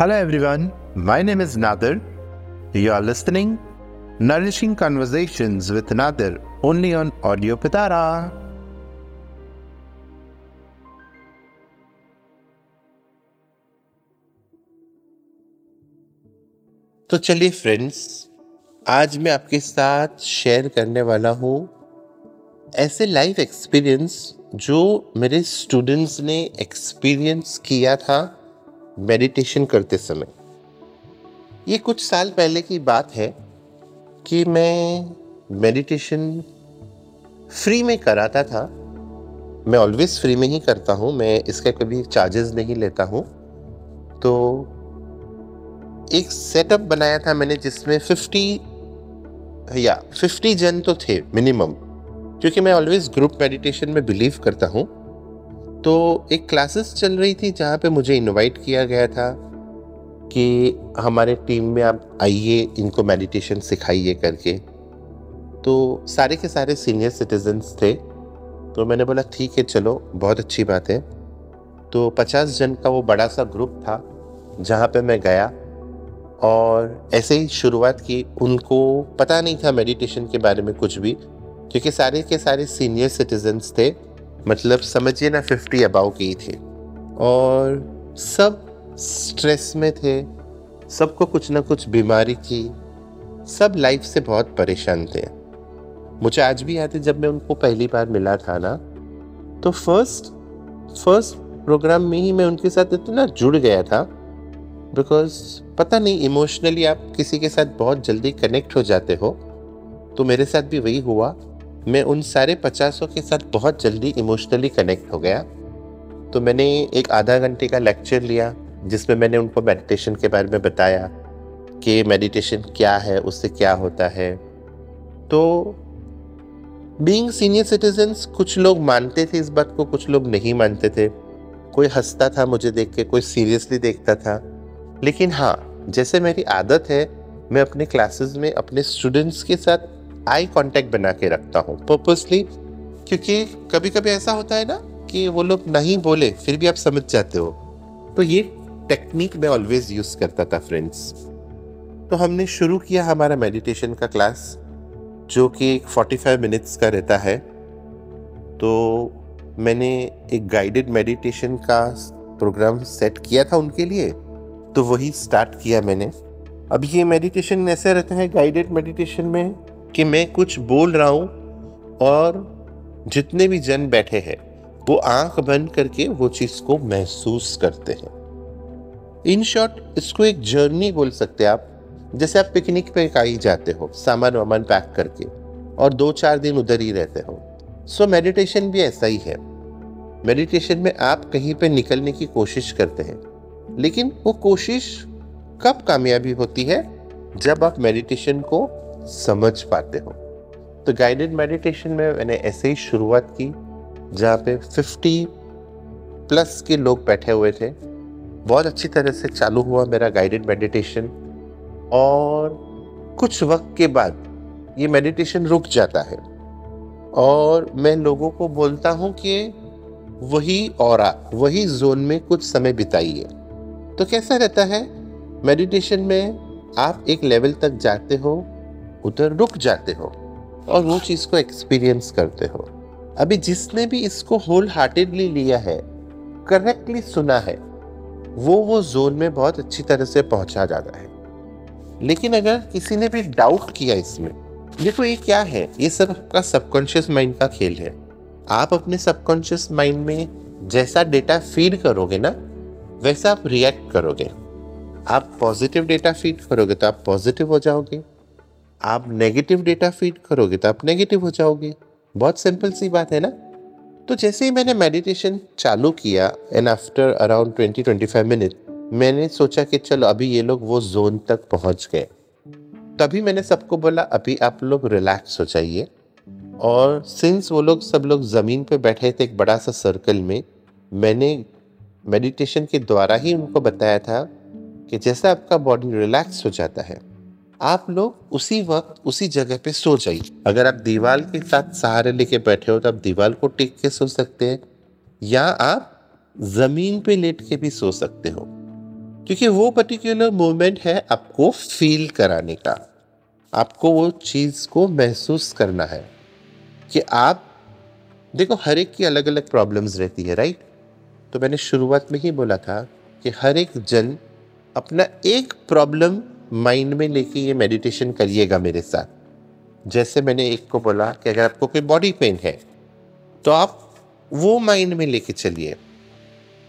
Hello everyone, my name is Nadir. You are listening Nourishing Conversations with Nadir only on Audio Pitara. तो चलिए friends आज मैं आपके साथ शेयर करने वाला हूँ ऐसे लाइफ एक्सपीरियंस जो मेरे स्टूडेंट्स ने एक्सपीरियंस किया था मेडिटेशन करते समय। ये कुछ साल पहले की बात है कि मैं मेडिटेशन फ्री में कराता था। मैं ऑलवेज फ्री में ही करता हूँ, मैं इसका कभी चार्जेस नहीं लेता हूँ। तो एक सेटअप बनाया था मैंने जिसमें 50 या 50 जन तो थे मिनिमम क्योंकि मैं ऑलवेज ग्रुप मेडिटेशन में बिलीव करता हूँ। तो एक क्लासेस चल रही थी जहाँ पे मुझे इनवाइट किया गया था कि हमारे टीम में आप आइए, इनको मेडिटेशन सिखाइए करके। तो सारे के सारे सीनियर सिटीजन्स थे। तो मैंने बोला, ठीक है, चलो, बहुत अच्छी बात है। तो 50 जन का वो बड़ा सा ग्रुप था जहाँ पे मैं गया और ऐसे ही शुरुआत की। उनको पता नहीं था मेडिटेशन के बारे में कुछ भी, क्योंकि सारे के सारे सीनियर सिटीजन्स थे। मतलब समझिए ना फिफ्टी अबाव के थे। और सब स्ट्रेस में थे, सबको कुछ ना कुछ बीमारी थी, सब लाइफ से बहुत परेशान थे। मुझे आज भी याद है, जब मैं उनको पहली बार मिला था ना तो फ़र्स्ट फ़र्स्ट प्रोग्राम में ही मैं उनके साथ इतना जुड़ गया था बिकॉज़ पता नहीं इमोशनली आप किसी के साथ बहुत जल्दी कनेक्ट हो जाते हो तो मेरे साथ भी वही हुआ। मैं उन सारे पचासों के साथ बहुत जल्दी इमोशनली कनेक्ट हो गया। तो मैंने एक आधा घंटे का लेक्चर लिया, जिसमें मैंने उनको मेडिटेशन के बारे में बताया कि मेडिटेशन क्या है, उससे क्या होता है। तो बीइंग सीनियर सिटीजन्स कुछ लोग मानते थे इस बात को, कुछ लोग नहीं मानते थे। कोई हंसता था मुझे देख के, कोई सीरियसली देखता था। लेकिन हाँ जैसे मेरी आदत है, मैं अपने क्लासेस में अपने स्टूडेंट्स के साथ आई कांटेक्ट बना के रखता हूँ पर्पसली क्योंकि कभी कभी ऐसा होता है ना कि वो लोग नहीं बोले, फिर भी आप समझ जाते हो। तो ये टेक्निक मैं ऑलवेज यूज़ करता था फ्रेंड्स तो हमने शुरू किया हमारा मेडिटेशन का क्लास जो कि एक 45 मिनट्स का रहता है। तो मैंने एक गाइडेड मेडिटेशन का प्रोग्राम सेट किया था उनके लिए तो वही स्टार्ट किया मैंने। अब ये मेडिटेशन ऐसे रहता है गाइडेड मेडिटेशन में कि मैं कुछ बोल रहा हूँ और जितने भी जन बैठे हैं, वो आँख बंद करके वो चीज़ को महसूस करते हैं। इन शॉर्ट, इसको एक जर्नी बोल सकते हैं आप। जैसे आप पिकनिक पे कहीं जाते हो, सामान वामान पैक करके, और दो चार दिन उधर ही रहते हो। सो मेडिटेशन भी ऐसा ही है। मेडिटेशन में आप कहीं पे निकलने की कोशिश करते हैं, लेकिन वो कोशिश कब कामयाबी होती है? जब आप मेडिटेशन को समझ पाते हो। तो गाइडेड मेडिटेशन में मैंने ऐसे ही शुरुआत की, जहाँ पे 50 प्लस के लोग बैठे हुए थे। बहुत अच्छी तरह से चालू हुआ मेरा गाइडेड मेडिटेशन और कुछ वक्त के बाद ये मेडिटेशन रुक जाता है। और मैं लोगों को बोलता हूँ कि वही और वही जोन में कुछ समय बिताइए। तो कैसा रहता है? मेडिटेशन में आप एक लेवल तक जाते हो उधर रुक जाते हो और वो चीज़ को एक्सपीरियंस करते हो। अभी जिसने भी इसको होल हार्टेडली लिया है करेक्टली सुना है, वो वो जोन में बहुत अच्छी तरह से पहुँचा जाता है। लेकिन अगर किसी ने भी डाउट किया इसमें, देखो ये क्या है? ये सब आपका सबकॉन्शियस माइंड का खेल है। आप अपने सबकॉन्शियस माइंड में जैसा डेटा फ़ीड करोगे ना, वैसा आप रिएक्ट करोगे। आप पॉजिटिव डेटा फ़ीड करोगे तो आप पॉजिटिव हो जाओगे। आप नेगेटिव डेटा फ़ीड करोगे तो आप नेगेटिव हो जाओगे। बहुत सिंपल सी बात है ना? तो जैसे ही मैंने मेडिटेशन चालू किया and after around twenty twenty five minute मैंने सोचा कि चलो अभी ये लोग वो जोन तक पहुँच गए। तभी मैंने सबको बोला, अभी आप लोग रिलैक्स हो जाइए। और सिंस वो लोग सब लोग ज़मीन पे बैठे थे एक बड़ा सा सर्कल में, मैंने मेडिटेशन के द्वारा ही उनको बताया था कि जैसा आपका बॉडी रिलैक्स हो जाता है आप लोग उसी वक्त, उसी जगह पे सो जाइए। अगर आप दीवार के साथ सहारे लेके बैठे हो तो आप दीवार को टेक के सो सकते हैं, या आप ज़मीन पे लेट के भी सो सकते हो। क्योंकि वो पर्टिकुलर मोमेंट है आपको फील कराने का। आपको वो चीज़ को महसूस करना है कि आप, देखो, हर एक की अलग अलग प्रॉब्लम्स रहती है राइट तो मैंने शुरुआत में ही बोला था कि हर एक जन अपना एक प्रॉब्लम माइंड में लेके ये मेडिटेशन करिएगा मेरे साथ। जैसे मैंने एक को बोला कि अगर आपको कोई बॉडी पेन है तो आप वो माइंड में लेके चलिए।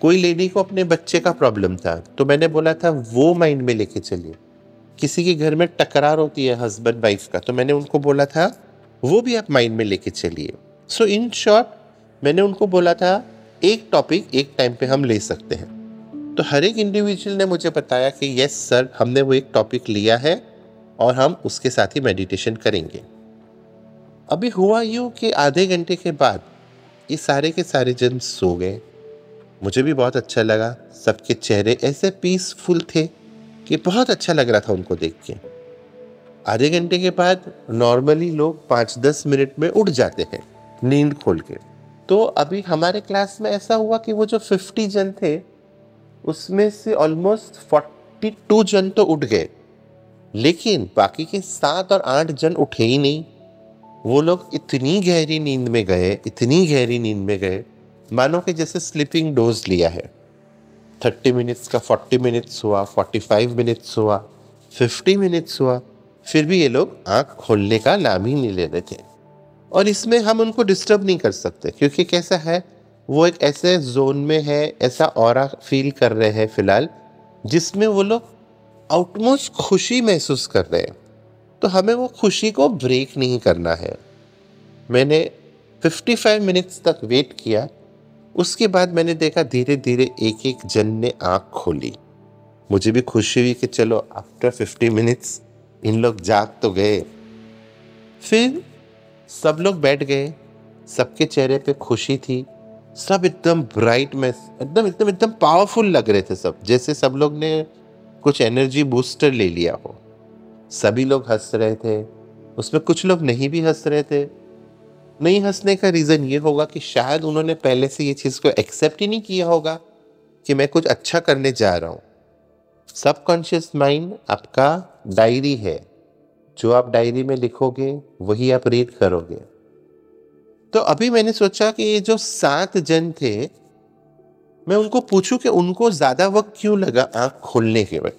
कोई लेडी को अपने बच्चे का प्रॉब्लम था तो मैंने बोला था, वो माइंड में लेके चलिए। किसी के घर में टकरार होती है हस्बैंड वाइफ का तो मैंने उनको बोला था, वो भी आप माइंड में लेके चलिए। सो इन शॉर्ट मैंने उनको बोला था, एक टॉपिक एक टाइम पे हम ले सकते हैं। तो हर एक इंडिविजुअल ने मुझे बताया कि यस सर हमने वो एक टॉपिक लिया है और हम उसके साथ ही मेडिटेशन करेंगे। अभी हुआ यूँ कि आधे घंटे के बाद ये सारे के सारे जन सो गए। मुझे भी बहुत अच्छा लगा। सबके चेहरे ऐसे पीसफुल थे कि बहुत अच्छा लग रहा था उनको देख के। आधे घंटे के बाद नॉर्मली लोग पाँच दस मिनट में उठ जाते हैं नींद खोल के। तो अभी हमारे क्लास में ऐसा हुआ कि वो जो फिफ्टी जन थे उसमें से ऑलमोस्ट फोर्टी टू जन तो उठ गए। लेकिन बाकी के सात और आठ जन उठे ही नहीं। वो लोग इतनी गहरी नींद में गए, इतनी गहरी नींद में गए। मानो कि जैसे स्लीपिंग डोज लिया है। थर्टी मिनट्स का फोर्टी मिनट्स हुआ फोर्टी फाइव मिनट्स हुआ फिफ्टी मिनट्स हुआ। फिर भी ये लोग आँख खोलने का नाम ही नहीं ले रहे थे। और इसमें हम उनको डिस्टर्ब नहीं कर सकते, क्योंकि कैसा है? वो एक ऐसे जोन में है, ऐसा और फील कर रहे हैं फ़िलहाल, जिसमें वो लोग आउटमोस्ट खुशी महसूस कर रहे हैं। तो हमें वो खुशी को ब्रेक नहीं करना है। मैंने 55 मिनट्स तक वेट किया। उसके बाद मैंने देखा धीरे धीरे एक एक जन ने आँख खोली। मुझे भी खुशी हुई कि चलो आफ्टर 50 मिनट्स इन लोग जाग तो गए। फिर सब लोग बैठ गए। सबके चेहरे पे खुशी थी। सब एकदम ब्राइट में, एकदम एकदम एकदम पावरफुल लग रहे थे सब। जैसे सब लोग ने कुछ एनर्जी बूस्टर ले लिया हो। सभी लोग हंस रहे थे। उसमें कुछ लोग नहीं भी हंस रहे थे। नहीं हंसने का रीज़न ये होगा कि शायद उन्होंने पहले से ये चीज़ को एक्सेप्ट ही नहीं किया होगा कि मैं कुछ अच्छा करने जा रहा हूँ। सबकॉन्शियस माइंड आपका डायरी है। जो आप डायरी में लिखोगे, वही आप रीड करोगे। तो अभी मैंने सोचा कि ये जो सात जन थे, मैं उनको पूछूँ कि उनको ज़्यादा वक्त क्यों लगा आँख खोलने के वक्त?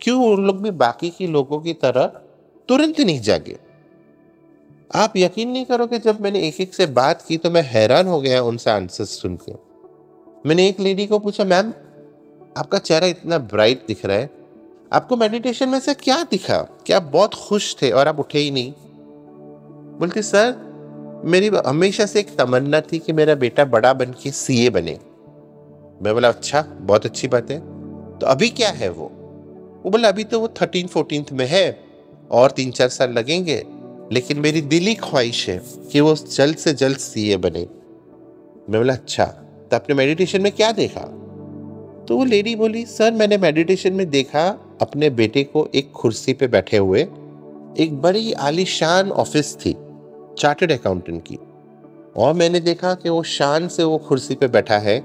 क्यों उन लोग भी बाकी के लोगों की तरह तुरंत नहीं जागे? आप यकीन नहीं करोगे, जब मैंने एक एक से बात की तो मैं हैरान हो गया उनसे आंसर सुन के। मैंने एक लेडी को पूछा, मैम, आपका चेहरा इतना ब्राइट दिख रहा है। आपको मेडिटेशन में से क्या दिखा? क्या आप बहुत खुश थे और आप उठे ही नहीं? बोलती, सर मेरी हमेशा से एक तमन्ना थी कि मेरा बेटा बड़ा बन के सी बने। मैं बोला अच्छा बहुत अच्छी बात है। तो अभी क्या है वो? वो बोला, अभी तो वो थर्टीन फोर्टीन में है और तीन चार साल लगेंगे, लेकिन मेरी दिली ख्वाहिश है कि वो जल्द से जल्द सीए बने। मैं बोला अच्छा तो आपने मेडिटेशन में क्या देखा? तो वो लेडी बोली, सर, मैंने मेडिटेशन में देखा अपने बेटे को एक कुर्सी पे बैठे हुए एक बड़ी आलीशान ऑफ़िस थी। चार्टर्ड अकाउंटेंट की। और मैंने देखा कि वो शान से वो कुर्सी पे बैठा है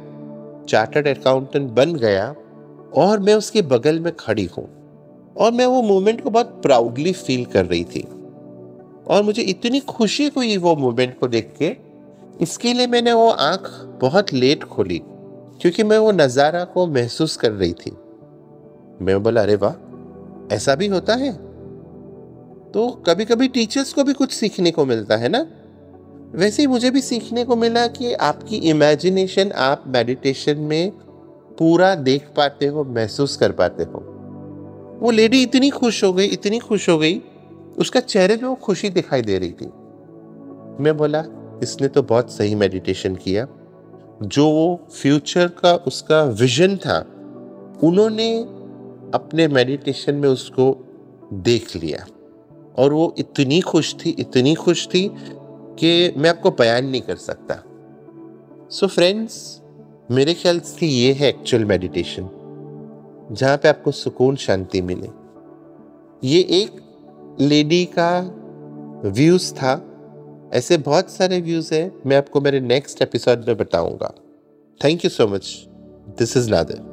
चार्टर्ड अकाउंटेंट बन गया और मैं उसके बगल में खड़ी हूँ। और मैं वो मोमेंट को बहुत प्राउडली फील कर रही थी। और मुझे इतनी खुशी हुई वो मोमेंट को देख के, इसके लिए मैंने वो आँख बहुत लेट खोली, क्योंकि मैं वो नज़ारा को महसूस कर रही थी। मैं बोला, अरे वाह, ऐसा भी होता है? तो कभी कभी टीचर्स को भी कुछ सीखने को मिलता है ना? वैसे ही मुझे भी सीखने को मिला कि आपकी इमेजिनेशन आप मेडिटेशन में पूरा देख पाते हो, महसूस कर पाते हो। वो लेडी इतनी खुश हो गई, इतनी खुश हो गई, उसका चेहरे पे वो खुशी दिखाई दे रही थी। मैं बोला, इसने तो बहुत सही मेडिटेशन किया। जो वो फ्यूचर का उसका विजन था, उन्होंने अपने मेडिटेशन में उसको देख लिया। और वो इतनी खुश थी, इतनी खुश थी कि मैं आपको बयान नहीं कर सकता। सो so फ्रेंड्स मेरे ख्याल से ये है एक्चुअल मेडिटेशन जहाँ पे आपको सुकून, शांति मिले। ये एक लेडी का व्यूज़ था। ऐसे बहुत सारे व्यूज़ हैं, मैं आपको मेरे नेक्स्ट एपिसोड में बताऊँगा। Thank you so much this is Nadar